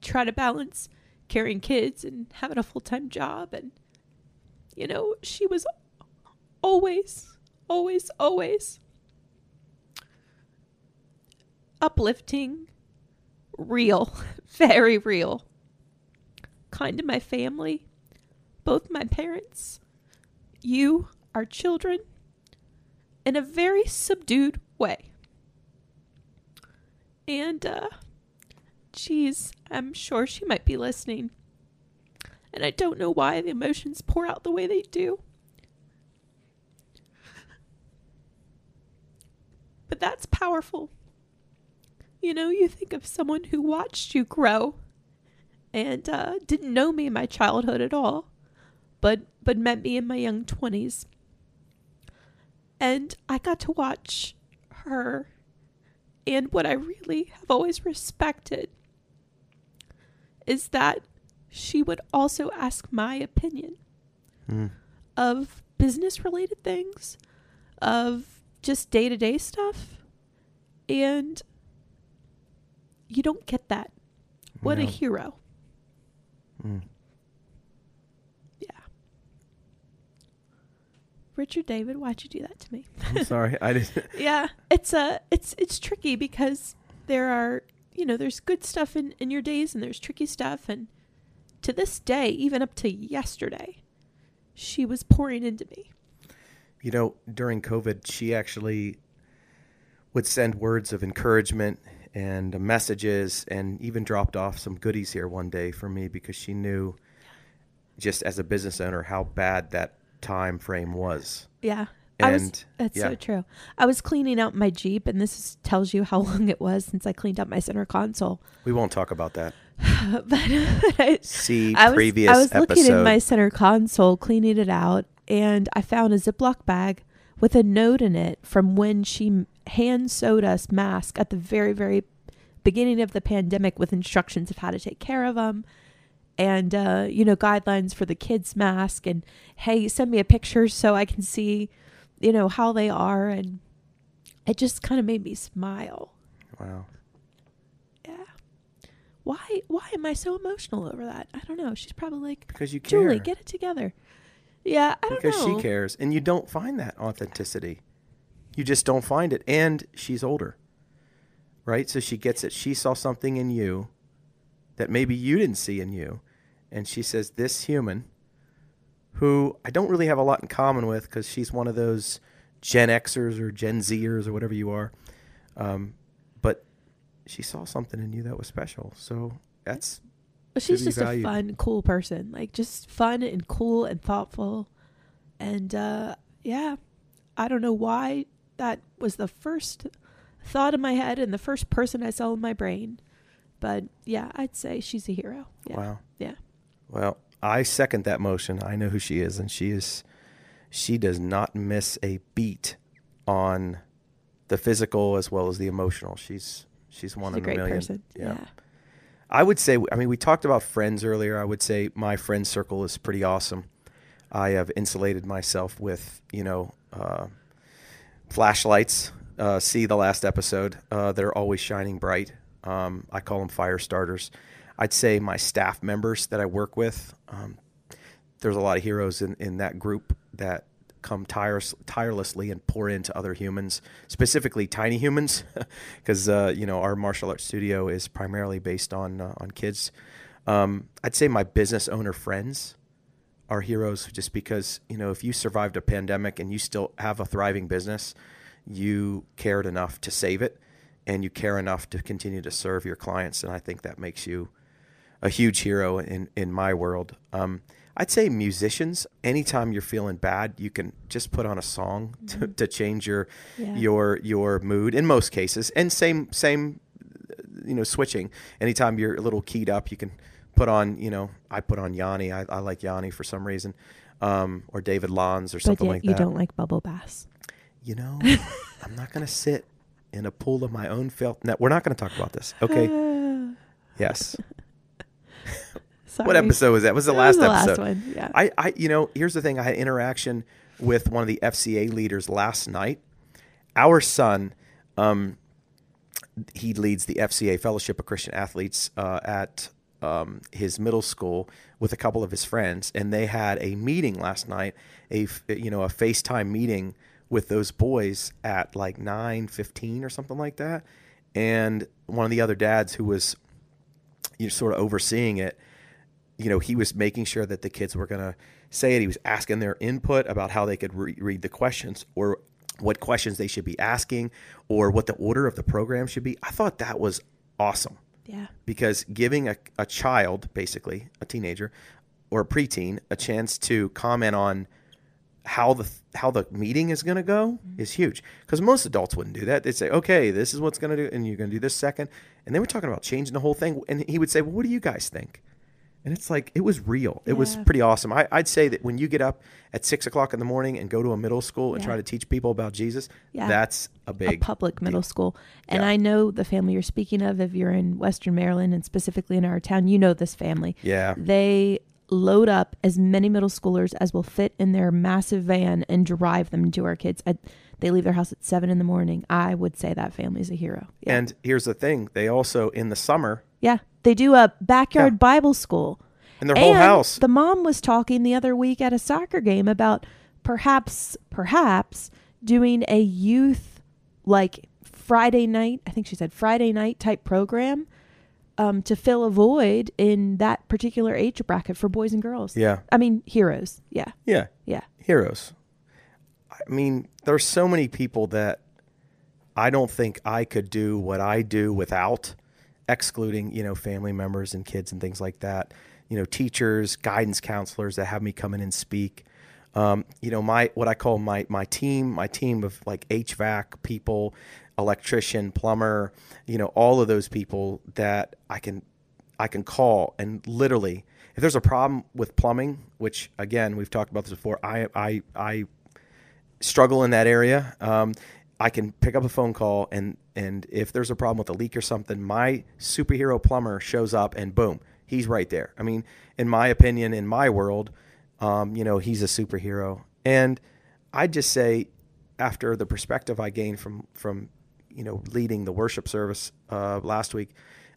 try to balance carrying kids and having a full time job. And, you know, she was always, always, always uplifting, real, very real, kind to my family, both my parents, you, our children, in a very subdued way. And, uh, geez, I'm sure she might be listening. And I don't know why the emotions pour out the way they do. But that's powerful. You know, you think of someone who watched you grow and uh, didn't know me in my childhood at all, but but met me in my young twenties, and I got to watch her. And what I really have always respected is that she would also ask my opinion Mm. of business related things, of just day to day stuff. And you don't get that. What a hero. Mm. Yeah. Richard David, why'd you do that to me? I'm sorry. I didn't. yeah, it's uh it's it's tricky because there are you know there's good stuff in in your days and there's tricky stuff and to this day, even up to yesterday, she was pouring into me. You know, during COVID, she actually would send words of encouragement and uh, messages and even dropped off some goodies here one day for me because she knew just as a business owner how bad that time frame was. Yeah. I was, that's yeah, so true. I was cleaning out my Jeep, and this is, tells you how long it was since I cleaned out my center console. we won't talk about that. but I, See I was, previous I was looking in my center console, cleaning it out, and I found a Ziploc bag with a note in it from when she hand sewed us masks at the very, very beginning of the pandemic with instructions of how to take care of them and, uh, you know, guidelines for the kids' mask. And hey, send me a picture so I can see, you know, how they are. And it just kind of made me smile. wow. Yeah. Why why am I so emotional over that? I don't know. She's probably like, Because you care. Julie, get it together. Yeah, I don't know. because she cares. And you don't find that authenticity. You just don't find it. And she's older. Right? So she gets it. She saw something in you that maybe you didn't see in you. And she says, This human, who I don't really have a lot in common with because she's one of those Gen Xers or Gen Zers or whatever you are. Um, but she saw something in you that was special. So that's she's just valued. a fun, cool person. Like just fun and cool and thoughtful. And uh yeah, I don't know why that was the first thought in my head and the first person I saw in my brain. But yeah, I'd say she's a hero. Yeah. wow. Yeah. Well, I second that motion. I know who she is, and she is she does not miss a beat on the physical as well as the emotional. She's she's one She's a in a great million. person. Yeah. yeah. I would say I mean we talked about friends earlier. I would say my friend circle is pretty awesome. I have insulated myself with, you know, uh, flashlights. Uh, see the last episode. Uh, they're always shining bright. Um, I call them fire starters. I'd say my staff members that I work with. Um, there's a lot of heroes in, in that group that come tires, tirelessly and pour into other humans, specifically tiny humans, because uh, you know our martial arts studio is primarily based on uh, on kids. Um, I'd say my business owner friends are heroes just because you know if you survived a pandemic and you still have a thriving business, you cared enough to save it, and you care enough to continue to serve your clients, and I think that makes you a huge hero in in my world. Um, I'd say musicians. Anytime you're feeling bad, you can just put on a song to, to change your Yeah. your your mood. In most cases, and same same, you know, switching. Anytime you're a little keyed up, you can put on. You know, I put on Yanni. I, I like Yanni for some reason, um, or David Lanz or something like you don't like bubble bass. You know, I'm not gonna sit in a pool of my own filth. No, we're not gonna talk about this. Okay. Yes. What episode was that? Was the That last was the episode? last one. Yeah. I, I, you know, here's the thing. I had interaction with one of the FCA leaders last night. Our son, um, he leads the FCA Fellowship of Christian Athletes uh, at um, his middle school with a couple of his friends, and they had a meeting last night. a you know a FaceTime meeting with those boys at like nine fifteen or something like that. And one of the other dads who was you know, sort of overseeing it you know, he was making sure that the kids were to say it. He was asking their input about how they could re- read the questions or what questions they should be asking or what the order of the program should be. I thought that was awesome yeah. because giving a, a child, basically a teenager or a preteen, a chance to comment on how the how the meeting is going to go mm-hmm. is huge because most adults wouldn't do that. They'd say, "Okay, this is what's going to do, and you're going to do this second. and they were talking about changing the whole thing. And he would say, "Well, what do you guys think?" And it's like it was real. It was pretty awesome. I, I'd say that when you get up at six o'clock in the morning and go to a middle school and Yeah. try to teach people about Jesus, Yeah. that's a a big public middle deal. school. And Yeah. I know the family you're speaking of. If you're in Western Maryland and specifically in our town, you know this family. Yeah. They load up as many middle schoolers as will fit in their massive van and drive them to our kids. I, they leave their house at seven in the morning. I would say that family is a hero. Yeah. And here's the thing: they also in the summer yeah. They do a backyard Yeah. Bible school. in their whole And house. The mom was talking the other week at a soccer game about perhaps, perhaps doing a youth like Friday night. I think she said Friday night type program um, to fill a void in that particular age bracket for boys and girls. yeah, I mean, heroes. Yeah. yeah, Yeah. heroes. I mean, there's so many people that I don't think I could do what I do without, excluding you know family members and kids and things like that. You know, teachers, guidance counselors that have me come in and speak. Um, you know, my what I call my my team, my team of like HVAC people, electrician, plumber. You know, all of those people that I can I can call and literally, if there's a problem with plumbing, which again we've talked about this before, I I I struggle in that area. Um, I can pick up a phone call and and if there's a problem with a leak or something, my superhero plumber shows up and boom, he's right there. I mean, in my opinion, in my world, um, you know, he's a superhero. And I just say, after the perspective I gained from from you know leading the worship service uh, last week,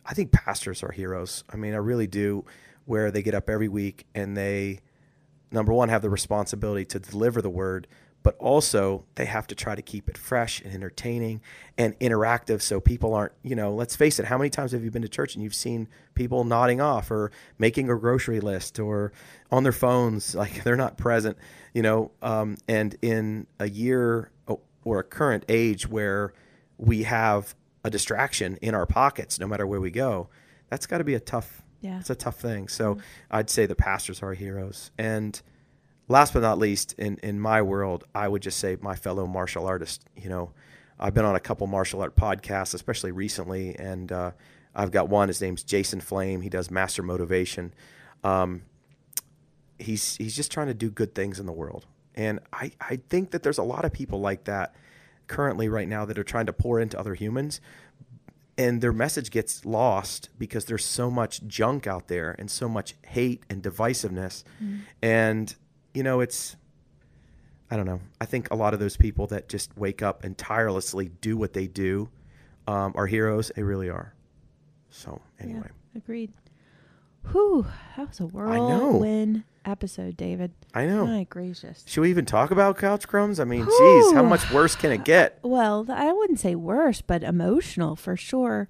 I think pastors are heroes. I mean, I really do. Where they get up every week and they number one have the responsibility to deliver the word but also they have to try to keep it fresh and entertaining and interactive so people aren't you know let's face it how many times have you been to church and you've seen people nodding off or making a grocery list or on their phones like they're not present you know um, and in a year or a current age where we have a distraction in our pockets no matter where we go that's got to be a tough Yeah. it's a tough thing. So I'd say the pastors are heroes. And last but not least, in, in my world, I would just say my fellow martial artist. You know, I've been on a couple martial art podcasts, especially recently, and uh, I've got one. His name's Jason Flame. He does Master Motivation. Um, he's he's just trying to do good things in the world, and I I think that there's a lot of people like that currently right now that are trying to pour into other humans and their message gets lost because there's so much junk out there and so much hate and divisiveness and you know it's i don't know i think a lot of those people that just wake up and tirelessly do what they do um, are heroes they really are So anyway, Agreed. Whew, that was a whirlwind episode, David. I know. My gracious. Should we even talk about couch crumbs? I mean, geez, how much worse can it get? Well, I wouldn't say worse, but emotional for sure.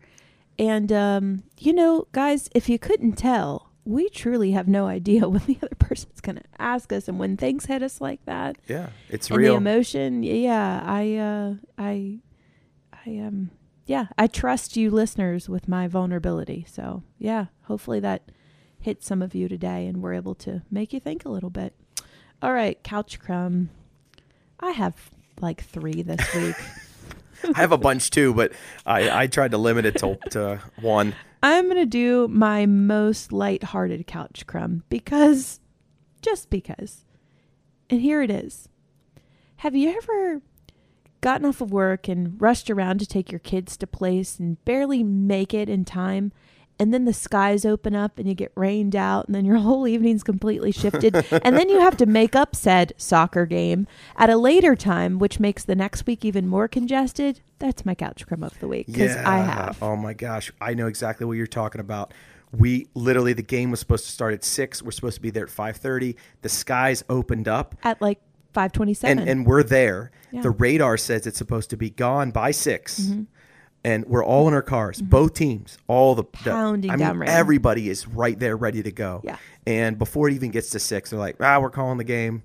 And um, you know, guys, if you couldn't tell, we truly have no idea when the other person's going to ask us, and when things hit us like that, Yeah, it's and real. the emotion, yeah, I, uh, I, I um, yeah, I trust you, listeners, with my vulnerability. So yeah, hopefully that hit some of you today, and we're able to make you think a little bit. All right, couch crumb. I have like three this week. I have a bunch too, but I, I tried to limit it to, to one. I'm going to do my most lighthearted couch crumb because, just because. And here it is. Have you ever gotten off of work and rushed around to take your kids to place and barely make it in time? And then the skies open up and you get rained out, and then your whole evening's completely shifted. and then you have to make up said soccer game at a later time, which makes the next week even more congested. That's my couch crumb of the week because Yeah. I have. Oh my gosh, I know exactly what you're talking about. We literally the game was supposed to start at six. We're supposed to be there at five thirty. The skies opened up, at like 527 and and we're there. Yeah. The radar says it's supposed to be gone by 6 Mm-hmm. And we're all in our cars, both teams, all the, the Pounding I mean, everybody is right there, ready to go. Yeah. And before it even gets to six, they're like, "Ah, we're calling the game,"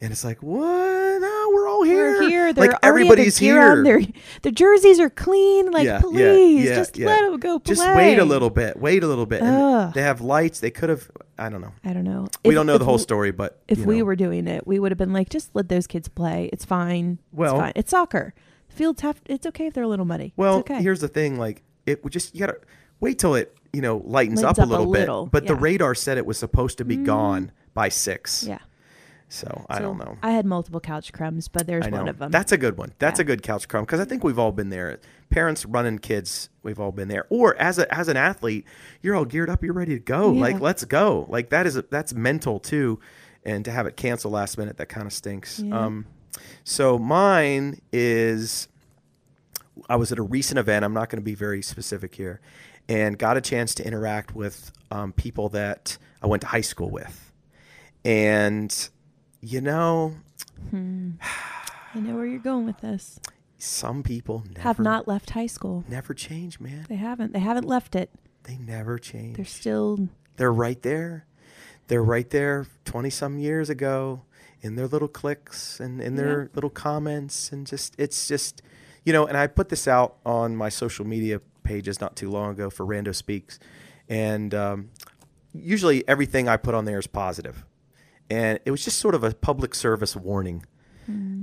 and it's like, "What? No, we're all here. We're here. They're like everybody's here. Their their jerseys are clean. Like, Yeah, please, yeah, just yeah. let them go play. Just wait a little bit. Wait a little bit. And they have lights. They could have. I don't know. I don't know. We If- don't know the whole w- story, but If we know. were doing it, we would have been like, just let those kids play. It's fine. Well- it's fine. It's soccer. Fields have. It's okay if they're a little muddy. well, it's okay. here's the thing. Like it would just you gotta wait till it you know lightens, Lightens up a up a little bit. little, But the yeah. Mm. radar said it was supposed to be gone by six. yeah. So I don't know. I had multiple couch crumbs, but there's one of them. That's a good one. That's Yeah. a good couch crumb because I think we've all been there. Parents running kids, we've all been there. Or as a as an athlete, you're all geared up, you're ready to go. Yeah. Like let's go. Like that is a, that's mental too, and to have it cancel last minute, that kind of stinks. Yeah. Um, so mine is, I was at a recent event. I'm not going to be very specific here, and got a chance to interact with um, people that I went to high school with, and you know, I know where you're going with this. some people never, Have not left high school. never change, man. They haven't. They haven't left it. They never change. They're still. They're right there. They're right there 20 some years ago in their little clicks and in their Yeah. little comments and just it's just you know, and I put this out on my social media pages not too long ago for Rando Speaks. And um, usually everything I put on there is positive. And it was just sort of a public service warning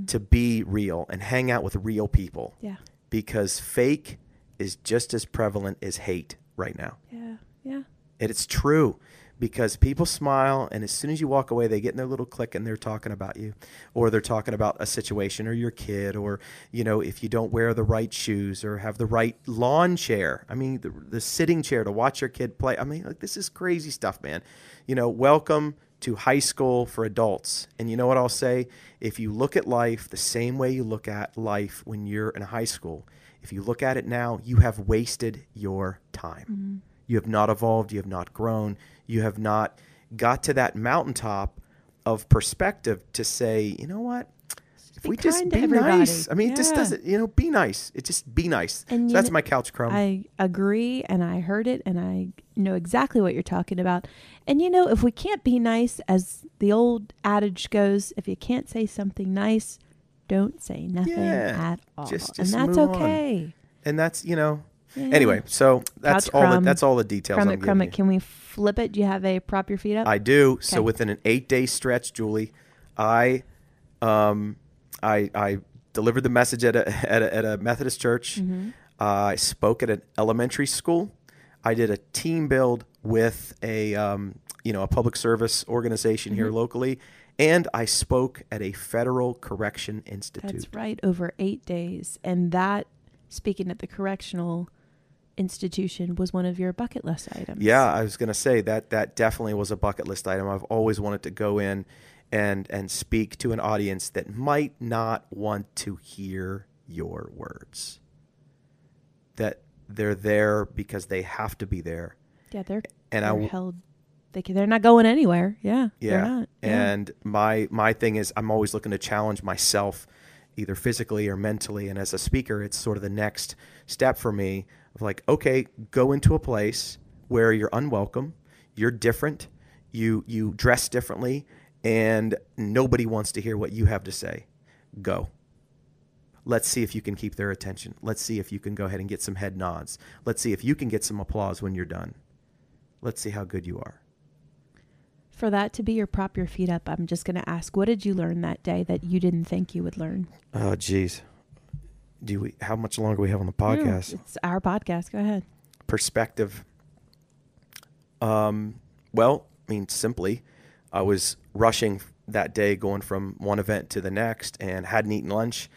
to be real and hang out with real people Yeah. because fake is just as prevalent as hate right now. Yeah. Yeah. And it's true because people smile, and as soon as you walk away, they get in their little click and they're talking about you, or they're talking about a situation or your kid, or, you know, if you don't wear the right shoes or have the right lawn chair. I mean, the, the sitting chair to watch your kid play. I mean, like, this is crazy stuff, man. You know, welcome to high school for adults. And you know what I'll say? If you look at life the same way you look at life when you're in high school, if you look at it now, you have wasted your time. Mm-hmm. You have not evolved. You have not grown. You have not got to that mountaintop of perspective to say, you know what? If we just be nice. I mean, it just doesn't, you know, be nice. It just be nice. And so that's kn- my couch crumb. I agree, and I heard it, and I know exactly what you're talking about. And you know, if we can't be nice, as the old adage goes, if you can't say something nice, don't say nothing Yeah, at all, just- and that's move on. okay. and that's, you know, Yeah. anyway, so that's Couch all the, crumb. that's all the details Crumb I'm it, giving crumb it. Can we flip it? Do you have a prop your feet up? I do. So within an eight day stretch, Julie, I, um, I, I delivered the message at a at a, at a Methodist church. Mm-hmm. Uh, I spoke at an elementary school. I did a team build with a um, you know a public service organization here Mm-hmm. locally, and I spoke at a federal correction institute. That's right, over eight days, and that speaking at the correctional institution was one of your bucket list items. Yeah, I was going to say that that definitely was a bucket list item. I've always wanted to go in and and speak to an audience that might not want to hear your words. That they're there because they have to be there. Yeah, they're And I they're w- held. They can, they're not going anywhere. Yeah, Yeah. not. Yeah. And my my thing is I'm always looking to challenge myself either physically or mentally and as a speaker it's sort of the next step for me of like okay, go into a place where you're unwelcome, you're different, you you dress differently and nobody wants to hear what you have to say. Go. Let's see if you can keep their attention. Let's see if you can go ahead and get some head nods. Let's see if you can get some applause when you're done. Let's see how good you are. For that to be your prop your feet up, I'm just going to ask, what did you learn that day that you didn't think you would learn? Oh, jeez. Do we? How much longer we have on the Yeah, podcast? it's our podcast. Go ahead. Perspective. Um. Well, I mean, simply, I was rushing that day, going from one event to the next, and hadn't eaten lunch.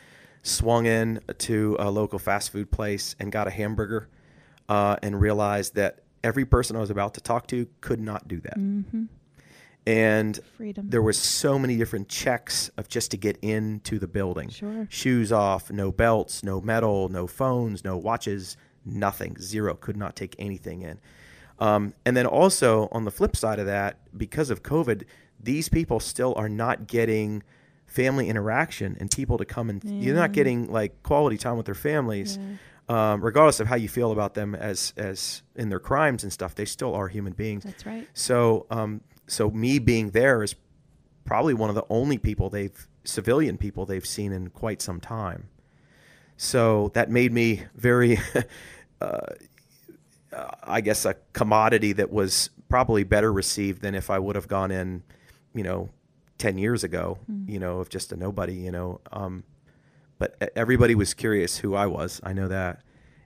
Swung in to a local fast food place and got a hamburger, uh, and realized that every person I was about to talk to could not do that. Mm-hmm. And Freedom. there was so many different checks of just to get into the building. Sure. Shoes off, no belts, no metal, no phones, no watches, nothing, zero. Could not take anything in. Um, and then also on the flip side of that, because of COVID, these people still are not getting family interaction and people to come and you're not getting like quality time with their families. Um, regardless of how you feel about them as as in their crimes and stuff, they still are human beings. That's right. So, um, so me being there is probably one of the only people they've civilian people they've seen in quite some time. So that made me very, uh, I guess, a commodity that was probably better received than if I would have gone in, you know, ten years ago. You know, of just a nobody. You know, um, but everybody was curious who I was. I know that,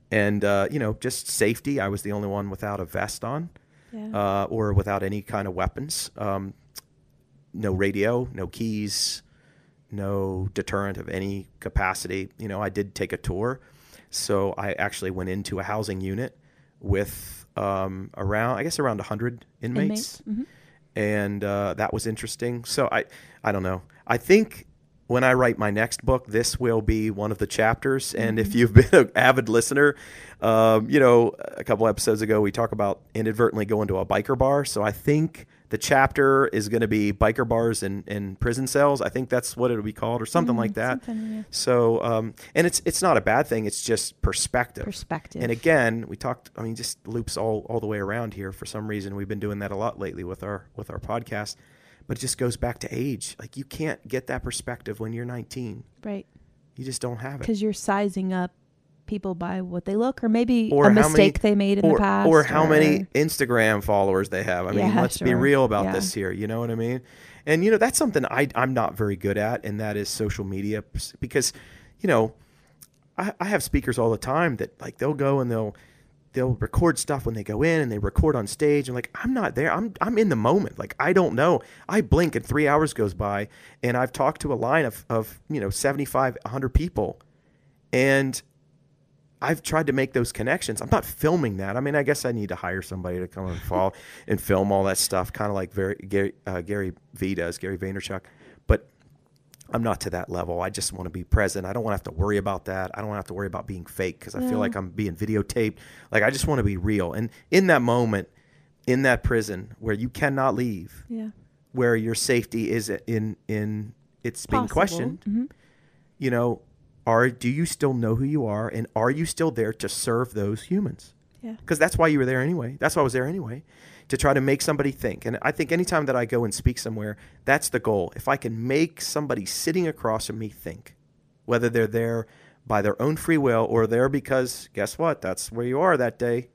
and uh, you know, just safety. I was the only one without a vest on Yeah. uh, or without any kind of weapons. Um, no radio, no keys, no deterrent of any capacity. You know, I did take a tour, so I actually went into a housing unit with um, around, I guess, around 100 inmates, Mhm. and uh, that was interesting. So I, I don't know. I think when I write my next book, this will be one of the chapters. And if you've been an avid listener, um, you know, a couple episodes ago, we talk about inadvertently going to a biker bar. So I think the chapter is going to be biker bars and, in prison cells. I think that's what it'll be called or something like that. something, yeah. So, um, and it's, it's not a bad thing. It's just perspective. Perspective. And again, we talked. I mean, just loops all, all the way around here. For some reason, we've been doing that a lot lately with our with our podcast. But it just goes back to age. Like you can't get that perspective when you're 19. Right. You just don't have it. Because you're sizing up people by what they look, or maybe Or a mistake many- they made in Or, the past, or how many Instagram followers they have. I mean, Yeah, let's be real about Yeah. this here. You know what I mean? And you know that's something I I'm not very good at, and that is social media because, you know, I, I have speakers all the time that like they'll go and they'll they'll record stuff when they go in and they record on stage and like I'm not there. I'm I'm in the moment. Like I don't know. I blink and 3 hours goes by and I've talked to a line of of, you know, 75 100 people and I've tried to make those connections. I'm not filming that. I mean, I guess I need to hire somebody to come and fall and film all that stuff, kind of like very, Gary, uh, Gary V does, Gary Vaynerchuk. I'm not to that level. I just want to be present. I don't want to have to worry about that. I don't want to have to worry about being fake because I feel like I'm being videotaped. Like I just want to be real. And in that moment, in that prison where you cannot leave, yeah, where your safety is in in it's being Possible. questioned Mhm. you know are do you still know who you are and are you still there to serve those humans Yeah. because that's why you were there anyway that's why i was there anyway to try to make somebody think. And i think anytime that i go and speak somewhere that's the goal. If i can make somebody sitting across from me think whether they're there by their own free will or there because guess what? That's where you are that day.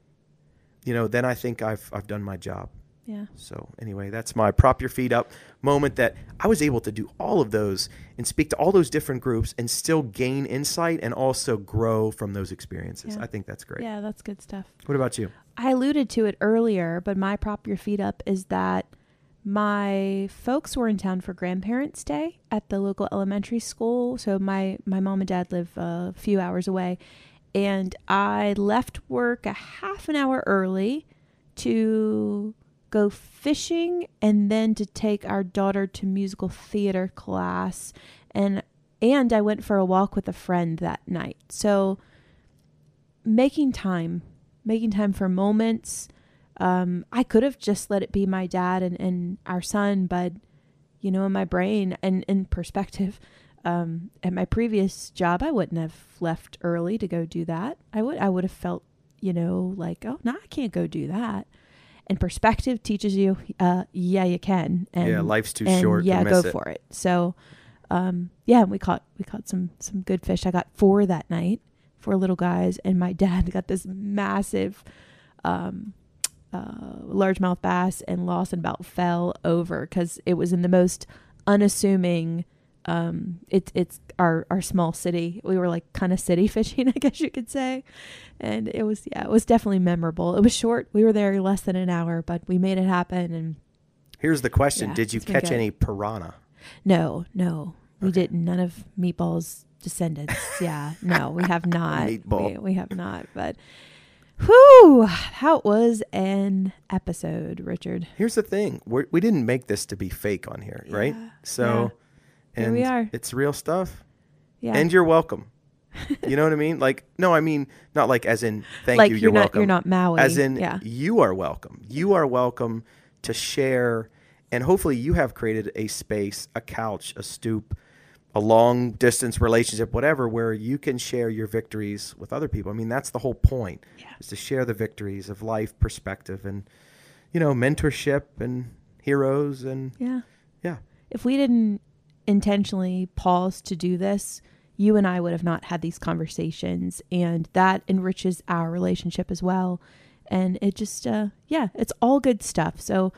You know then i think i've i've done my job yeah. so anyway, that's my prop your feet up moment that I was able to do all of those and speak to all those different groups and still gain insight and also grow from those experiences. Yeah. I think that's great. Yeah, that's good stuff. What about you? I alluded to it earlier, but my prop your feet up is that my folks were in town for grandparents' day at the local elementary school. So my my mom and dad live a few hours away, and I left work a half an hour early to go fishing and then to take our daughter to musical theater class and and I went for a walk with a friend that night. So making time, making time for moments. Um, I could have just let it be my dad and, and our son, but you know, in my brain and in perspective, um, at my previous job, I wouldn't have left early to go do that. I would, I would have felt, you know, like, oh, no, I can't go do that. And perspective teaches you, uh, yeah, you can. And, yeah, life's too and short. Yeah, to go it. for it. So, um, yeah, we caught we caught some some good fish. I got four that night, four little guys, and my dad got this massive, um, uh, largemouth bass, and lost and about fell over because it was in the most unassuming. Um, it's it's our our small city. We were like kind of city fishing, I guess you could say, and it was yeah, it was definitely memorable. It was short. We were there less than an hour, but we made it happen. And Here's the question: Yeah, Did you catch good. any piranha? no, no, we Okay. didn't. None of Meatball's descendants. yeah, no, we have not. Meatball. We, we have not. But whew, that was an episode, Richard. Here's the thing: We're, we didn't make this to be fake on here, right? Yeah, So, Here and we are. It's real stuff, Yeah, and you're welcome. you know what I mean? Like, no, I mean not like as in thank like you. you're, You're, not welcome. you're not Maui. as in yeah, you are welcome. You are welcome to share, and hopefully you have created a space, a couch, a stoop, a long distance relationship, whatever, where you can share your victories with other people. I mean, that's the whole point, Yeah. is to share the victories of life, perspective, and you know, mentorship and heroes, and yeah. yeah, If we didn't intentionally pause to do this, you and I would have not had these conversations, and that enriches our relationship as well. And it just, uh, yeah, it's all good stuff. So,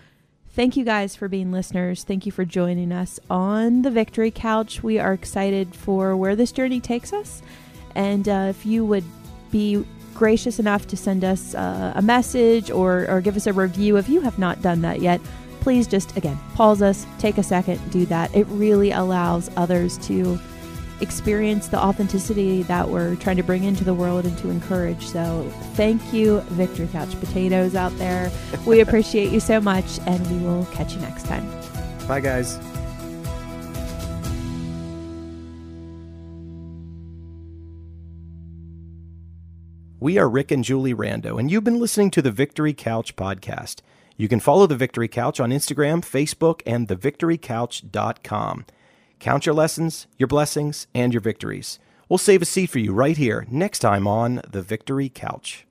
thank you guys for being listeners. Thank you for joining us on the Victory Couch. We are excited for where this journey takes us. And uh, if you would be gracious enough to send us uh, a message or, or give us a review if you have not done that yet, please just, again, pause us, take a second, do that. It really allows others to experience the authenticity that we're trying to bring into the world and to encourage. So, thank you, Victory Couch Potatoes out there. We appreciate you so much, and we will catch you next time. bye guys. We are Rick and Julie Rando, and you've been listening to the Victory Couch podcast. You can follow the Victory Couch on Instagram, Facebook, and thevictorycouch.com. Count your lessons, your blessings, and your victories. We'll save a seat for you right here next time on the Victory Couch.